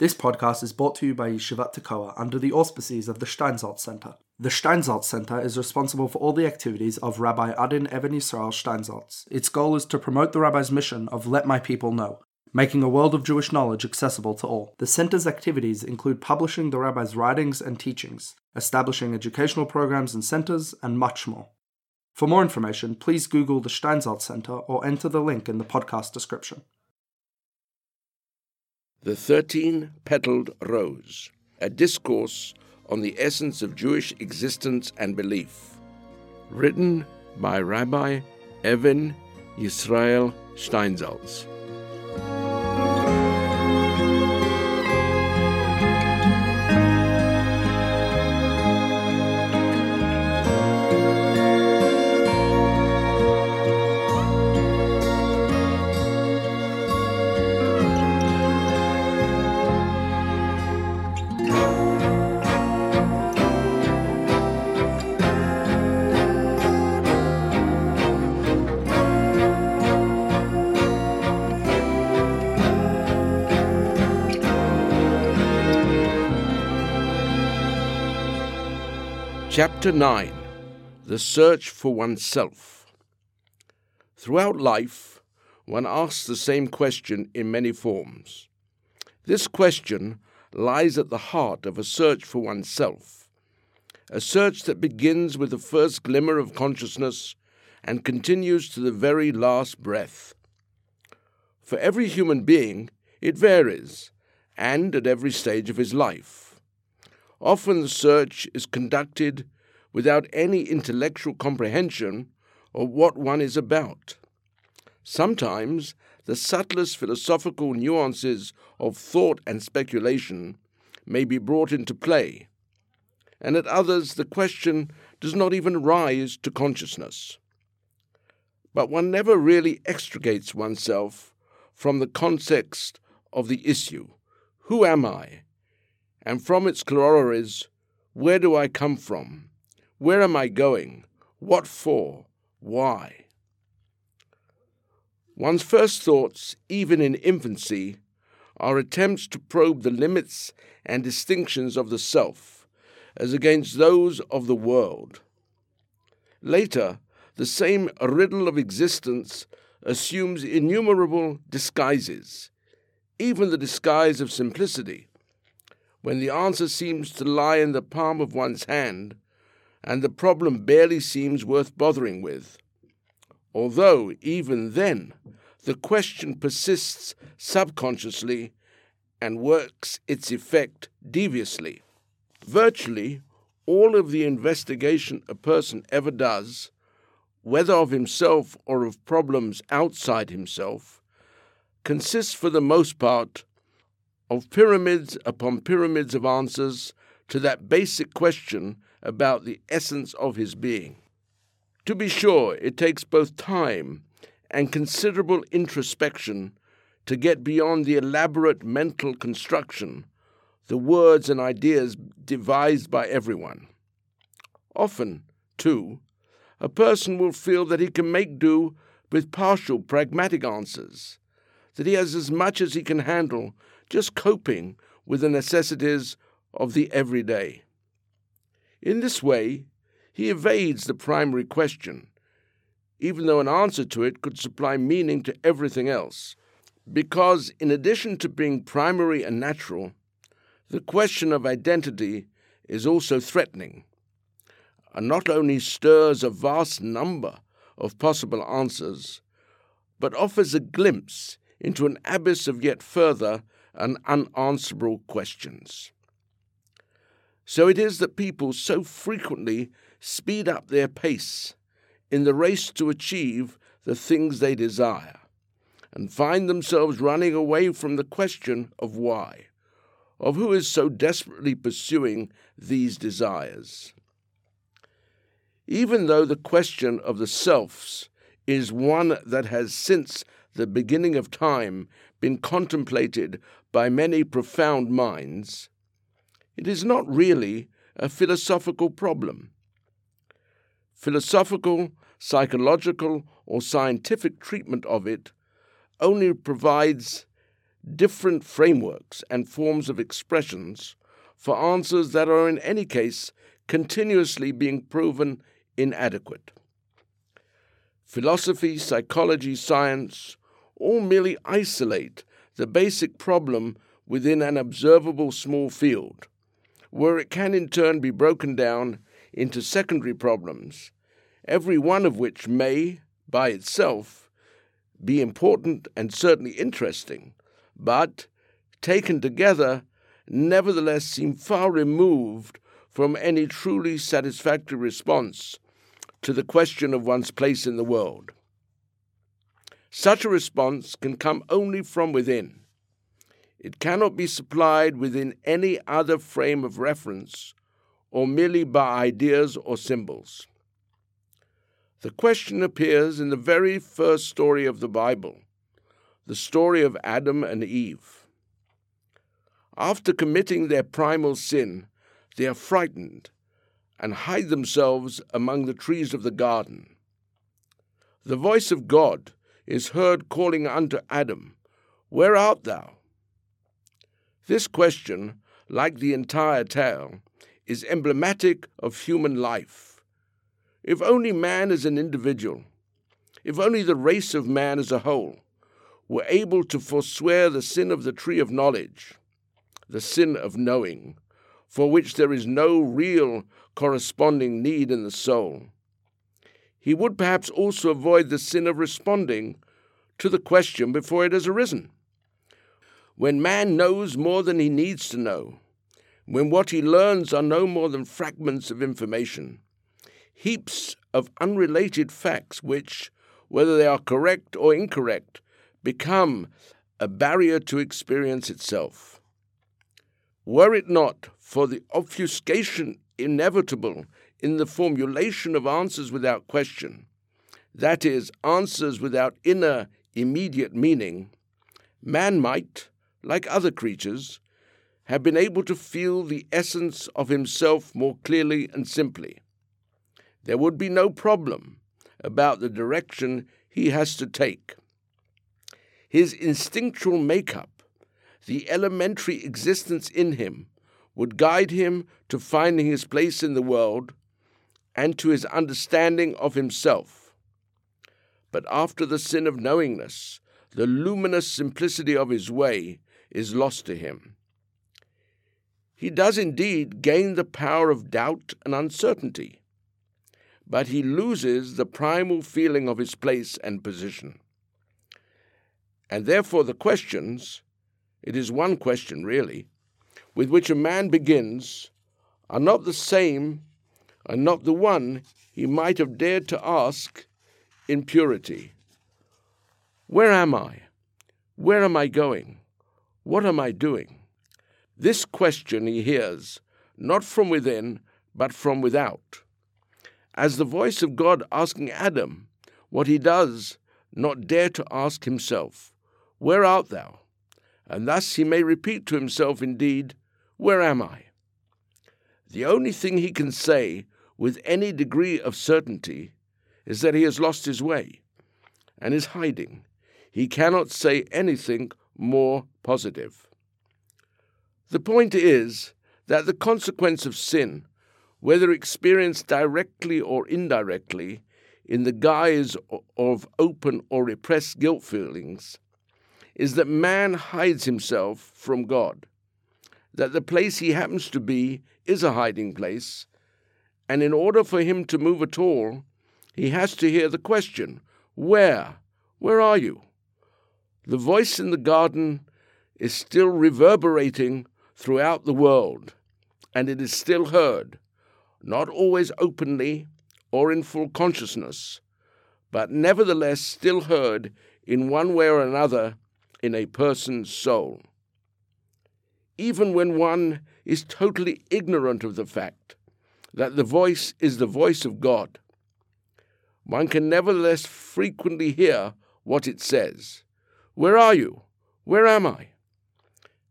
This podcast is brought to you by Yeshivat Tekoa under the auspices of the Steinsaltz Center. The Steinsaltz Center is responsible for all the activities of Rabbi Adin Even Yisrael Steinsaltz. Its goal is to promote the rabbi's mission of Let My People Know, making a world of Jewish knowledge accessible to all. The center's activities include publishing the rabbi's writings and teachings, establishing educational programs and centers, and much more. For more information, please Google the Steinsaltz Center or enter the link in the podcast description. The Thirteen Petaled Rose, a discourse on the essence of Jewish existence and belief. Written by Rabbi Even Yisrael Steinsaltz. Chapter 9 The Search for Oneself. Throughout life, one asks the same question in many forms. This question lies at the heart of a search for oneself, a search that begins with the first glimmer of consciousness and continues to the very last breath. For every human being, it varies, and at every stage of his life. Often the search is conducted without any intellectual comprehension of what one is about. Sometimes the subtlest philosophical nuances of thought and speculation may be brought into play, and at others the question does not even rise to consciousness. But one never really extricates oneself from the context of the issue. Who am I? And from its corollaries, where do I come from? Where am I going? What for? Why? One's first thoughts, even in infancy, are attempts to probe the limits and distinctions of the self as against those of the world. Later, the same riddle of existence assumes innumerable disguises, even the disguise of simplicity when the answer seems to lie in the palm of one's hand and the problem barely seems worth bothering with. Although, even then, the question persists subconsciously and works its effect deviously. Virtually all of the investigation a person ever does, whether of himself or of problems outside himself, consists for the most part of pyramids upon pyramids of answers to that basic question about the essence of his being. To be sure, it takes both time and considerable introspection to get beyond the elaborate mental construction, the words and ideas devised by everyone. Often, too, a person will feel that he can make do with partial pragmatic answers, that he has as much as he can handle just coping with the necessities of the everyday. In this way, he evades the primary question, even though an answer to it could supply meaning to everything else, because in addition to being primary and natural, the question of identity is also threatening, and not only stirs a vast number of possible answers, but offers a glimpse into an abyss of yet further and unanswerable questions. So it is that people so frequently speed up their pace in the race to achieve the things they desire and find themselves running away from the question of why, of who is so desperately pursuing these desires. Even though the question of the selves is one that has since the beginning of time been contemplated by many profound minds, it is not really a philosophical problem. Philosophical, psychological, or scientific treatment of it only provides different frameworks and forms of expressions for answers that are in any case continuously being proven inadequate. Philosophy, psychology, science all merely isolate the basic problem within an observable small field, where it can in turn be broken down into secondary problems, every one of which may, by itself, be important and certainly interesting, but, taken together, nevertheless seem far removed from any truly satisfactory response to the question of one's place in the world. Such a response can come only from within. It cannot be supplied within any other frame of reference or merely by ideas or symbols. The question appears in the very first story of the Bible, the story of Adam and Eve. After committing their primal sin, they are frightened and hide themselves among the trees of the garden. The voice of God is heard calling unto Adam, Where art thou? This question, like the entire tale, is emblematic of human life if only man as an individual, if only the race of man as a whole, were able to forswear the sin of the tree of knowledge, the sin of knowing, for which there is no real corresponding need in the soul, he would perhaps also avoid the sin of responding to the question before it has arisen. When man knows more than he needs to know, when what he learns are no more than fragments of information, heaps of unrelated facts which, whether they are correct or incorrect, become a barrier to experience itself. Were it not for the obfuscation inevitable in the formulation of answers without question, that is, answers without inner, immediate meaning, man might, like other creatures, have been able to feel the essence of himself more clearly and simply. There would be no problem about the direction he has to take. His instinctual makeup, the elementary existence in him, would guide him to finding his place in the world and to his understanding of himself. But after the sin of knowingness, the luminous simplicity of his way is lost to him. He does indeed gain the power of doubt and uncertainty but he loses the primal feeling of his place and position. And therefore, the questions, it is one question really, with which a man begins are not the same and not the one he might have dared to ask in purity. Where am I? Where am I going? What am I doing? This question he hears not from within, but from without as the voice of God asking Adam what he does not dare to ask himself, Where art thou? And thus he may repeat to himself, indeed, Where am I? The only thing he can say with any degree of certainty is that he has lost his way and is hiding. He cannot say anything more positive. The point is that the consequence of sin whether experienced directly or indirectly in the guise of open or repressed guilt feelings, is that man hides himself from God, that the place he happens to be is a hiding place, and in order for him to move at all, he has to hear the question, Where? Where are you? The voice in the garden is still reverberating throughout the world, and it is still heard not always openly or in full consciousness, but nevertheless still heard in one way or another in a person's soul. Even when one is totally ignorant of the fact that the voice is the voice of God, one can nevertheless frequently hear what it says Where are you? Where am I?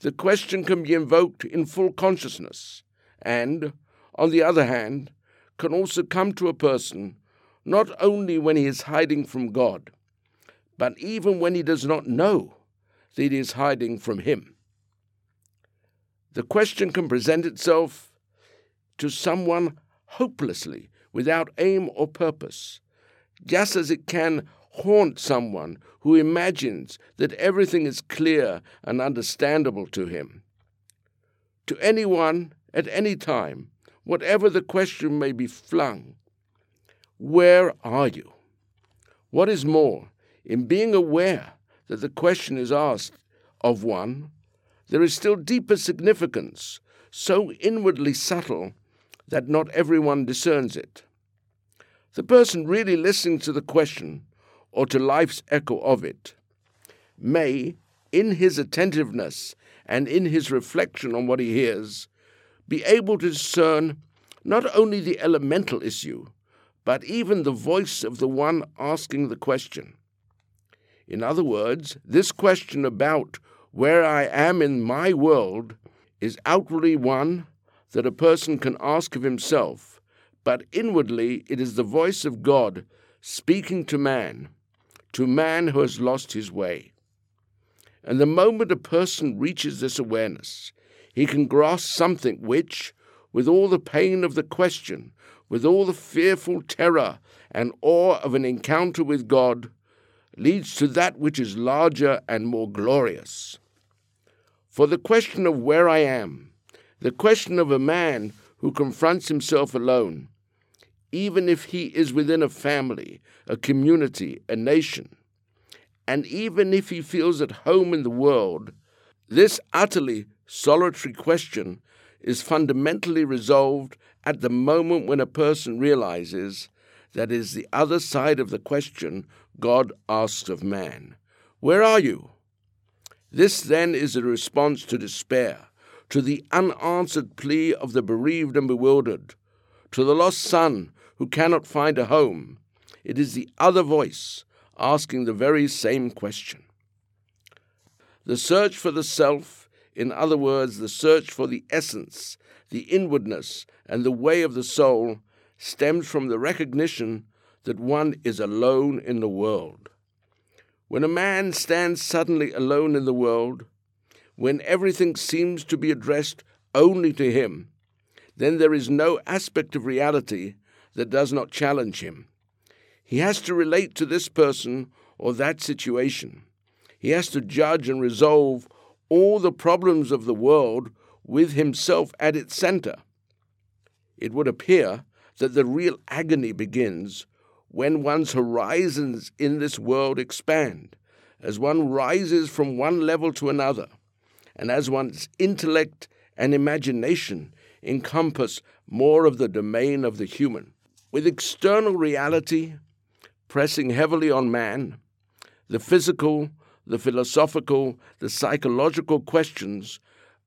The question can be invoked in full consciousness, and, on the other hand, can also come to a person not only when he is hiding from God, but even when he does not know that he is hiding from him. The question can present itself to someone hopelessly, without aim or purpose, just as it can haunt someone who imagines that everything is clear and understandable to him. To anyone, at any time, whatever the question may be flung, where are you? What is more, in being aware that the question is asked of one, there is still deeper significance, so inwardly subtle that not everyone discerns it. The person really listening to the question, or to life's echo of it, may, in his attentiveness and in his reflection on what he hears, be able to discern not only the elemental issue, but even the voice of the one asking the question. In other words, this question about where I am in my world is outwardly one that a person can ask of himself, but inwardly it is the voice of God speaking to man, to man who has lost his way. And the moment a person reaches this awareness, he can grasp something which, with all the pain of the question, with all the fearful terror and awe of an encounter with God, leads to that which is larger and more glorious. For the question of where I am, the question of a man who confronts himself alone, even if he is within a family, a community, a nation, and even if he feels at home in the world, this utterly solitary question is fundamentally resolved at the moment when a person realizes that is the other side of the question God asks of man Where are you? This then is a response to despair, to the unanswered plea of the bereaved and bewildered, to the lost son who cannot find a home. It is the other voice asking the very same question. The search for the self, in other words, the search for the essence, the inwardness, and the way of the soul, stems from the recognition that one is alone in the world. When a man stands suddenly alone in the world, when everything seems to be addressed only to him, then there is no aspect of reality that does not challenge him. He has to relate to this person or that situation. He has to judge and resolve all the problems of the world with himself at its center. It would appear that the real agony begins when one's horizons in this world expand, as one rises from one level to another, and as one's intellect and imagination encompass more of the domain of the human. With external reality pressing heavily on man, the physical, the philosophical, the psychological questions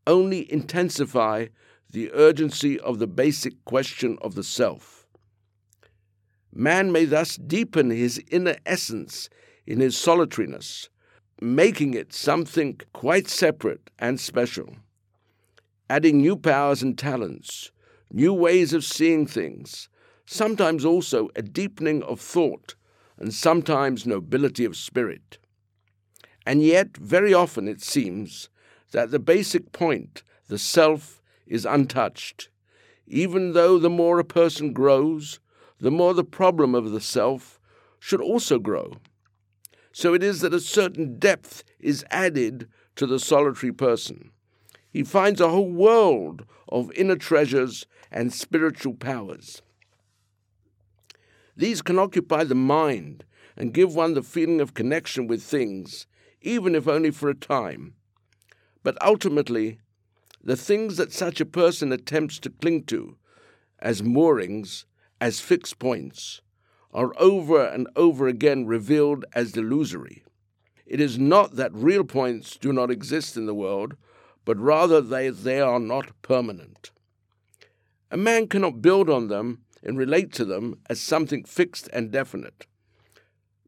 only intensify the urgency of the basic question of the self. Man may thus deepen his inner essence in his solitariness, making it something quite separate and special, adding new powers and talents, new ways of seeing things, sometimes also a deepening of thought, and sometimes nobility of spirit. And yet, very often it seems that the basic point, the self, is untouched, even though the more a person grows, the more the problem of the self should also grow. So it is that a certain depth is added to the solitary person. He finds a whole world of inner treasures and spiritual powers. These can occupy the mind and give one the feeling of connection with things, even if only for a time. But ultimately, the things that such a person attempts to cling to as moorings as fixed points are over and over again revealed as delusory. It is not that real points do not exist in the world, but rather that they are not permanent. A man cannot build on them and relate to them as something fixed and definite,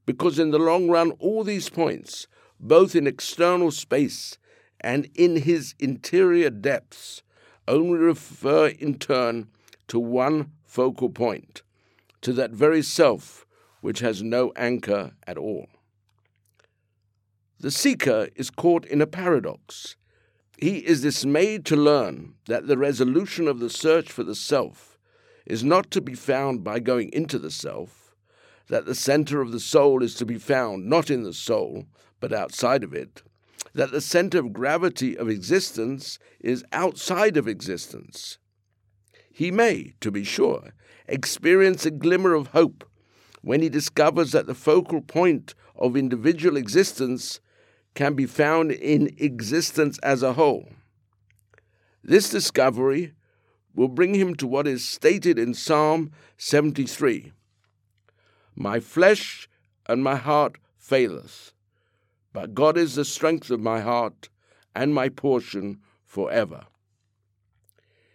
because in the long run, all these points, both in external space and in his interior depths, only refer in turn to one focal point, to that very self which has no anchor at all. The seeker is caught in a paradox. He is dismayed to learn that the resolution of the search for the self is not to be found by going into the self, that the center of the soul is to be found not in the soul, but outside of it, that the center of gravity of existence is outside of existence. He may, to be sure, experience a glimmer of hope when he discovers that the focal point of individual existence can be found in existence as a whole. This discovery will bring him to what is stated in Psalm 73 My flesh and my heart faileth, but God is the strength of my heart and my portion forever.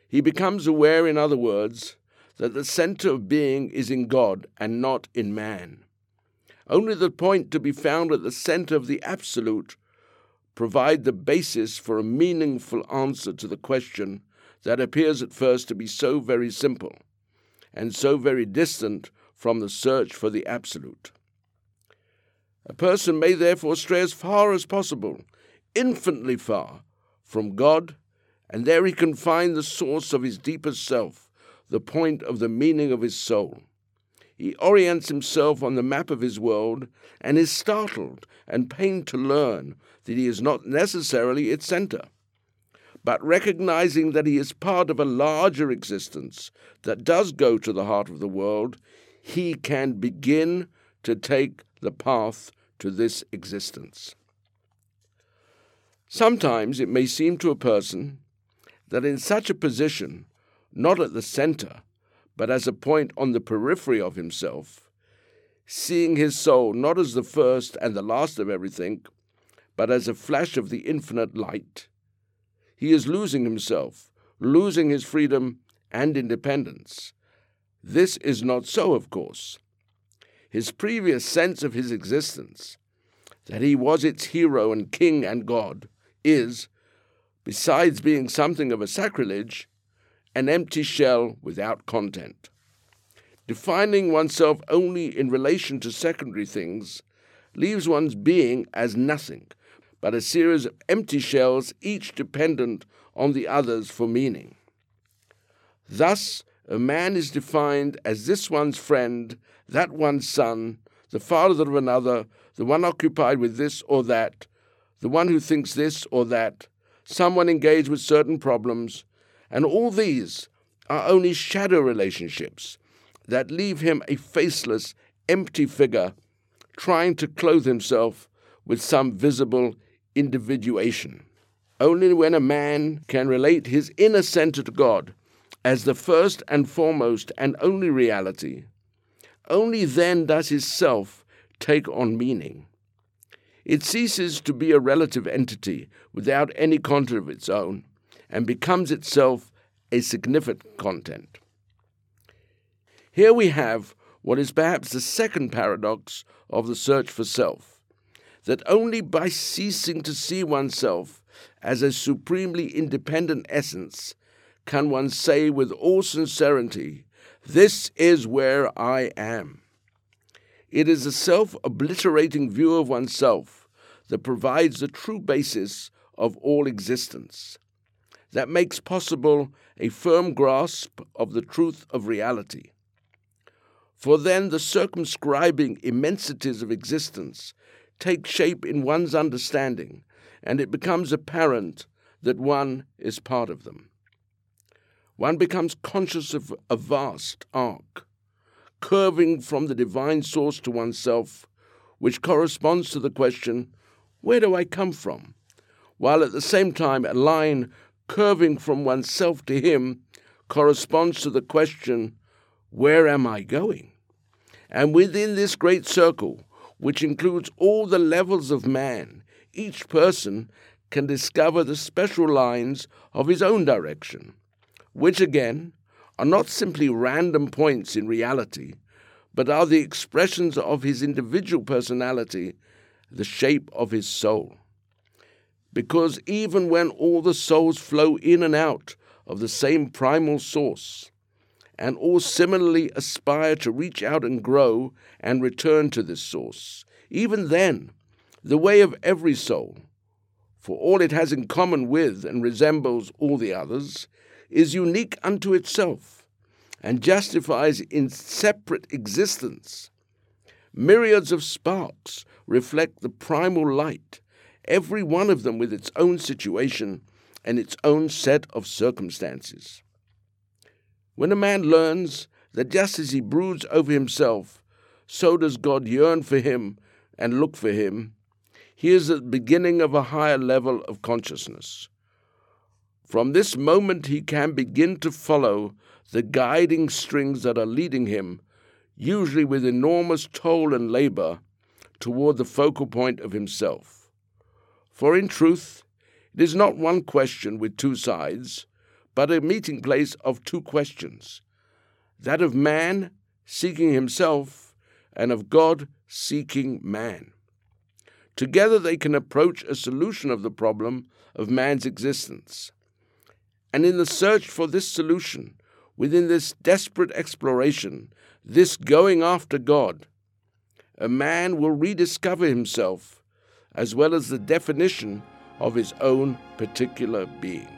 He becomes aware, in other words, that the center of being is in God and not in man. Only the point to be found at the center of the absolute provide the basis for a meaningful answer to the question that appears at first to be so very simple and so very distant from the search for the absolute. A person may therefore stray as far as possible, infinitely far, from God, and there he can find the source of his deepest self, the point of the meaning of his soul. He orients himself on the map of his world and is startled and pained to learn that he is not necessarily its center, but recognizing that he is part of a larger existence that does go to the heart of the world, he can begin to take the path to this existence. Sometimes it may seem to a person that in such a position, not at the center, but as a point on the periphery of himself, seeing his soul not as the first and the last of everything, but as a flash of the infinite light, he is losing himself, losing his freedom and independence. This is not so, of course. His previous sense of his existence, that he was its hero and king and God, is, besides being something of a sacrilege, an empty shell without content. Defining oneself only in relation to secondary things leaves one's being as nothing, but a series of empty shells, each dependent on the others for meaning. Thus, a man is defined as this one's friend, that one's son, the father of another, the one occupied with this or that, the one who thinks this or that, someone engaged with certain problems, and all these are only shadow relationships that leave him a faceless, empty figure trying to clothe himself with some visible individuation. Only when a man can relate his inner center to God as the first and foremost and only reality, only then does his self take on meaning. It ceases to be a relative entity without any content of its own and becomes itself a significant content. Here we have what is perhaps the second paradox of the search for self that only by ceasing to see oneself as a supremely independent essence can one say with all sincerity, This is where I am. It is a self obliterating view of oneself that provides the true basis of all existence, that makes possible a firm grasp of the truth of reality. For then the circumscribing immensities of existence take shape in one's understanding, and it becomes apparent that one is part of them. One becomes conscious of a vast arc, curving from the divine source to oneself, which corresponds to the question, Where do I come from? while at the same time a line curving from oneself to Him corresponds to the question, Where am I going? And within this great circle, which includes all the levels of man, each person can discover the special lines of his own direction, which again are not simply random points in reality, but are the expressions of his individual personality, the shape of his soul because even when all the souls flow in and out of the same primal source, and all similarly aspire to reach out and grow and return to this source, even then, The way of every soul, for all it has in common with and resembles all the others, is unique unto itself and justifies in separate existence. Myriads of sparks reflect the primal light, every one of them with its own situation and its own set of circumstances. When a man learns that just as he broods over himself, so does God yearn for him and look for him, he is at the beginning of a higher level of consciousness. From this moment, he can begin to follow the guiding strings that are leading him, usually with enormous toil and labor, toward the focal point of himself. For in truth, it is not one question with two sides, but a meeting place of two questions that of man seeking himself, and of God seeking man. Together they can approach a solution of the problem of man's existence. And in the search for this solution, within this desperate exploration, this going after God, a man will rediscover himself as well as the definition of his own particular being.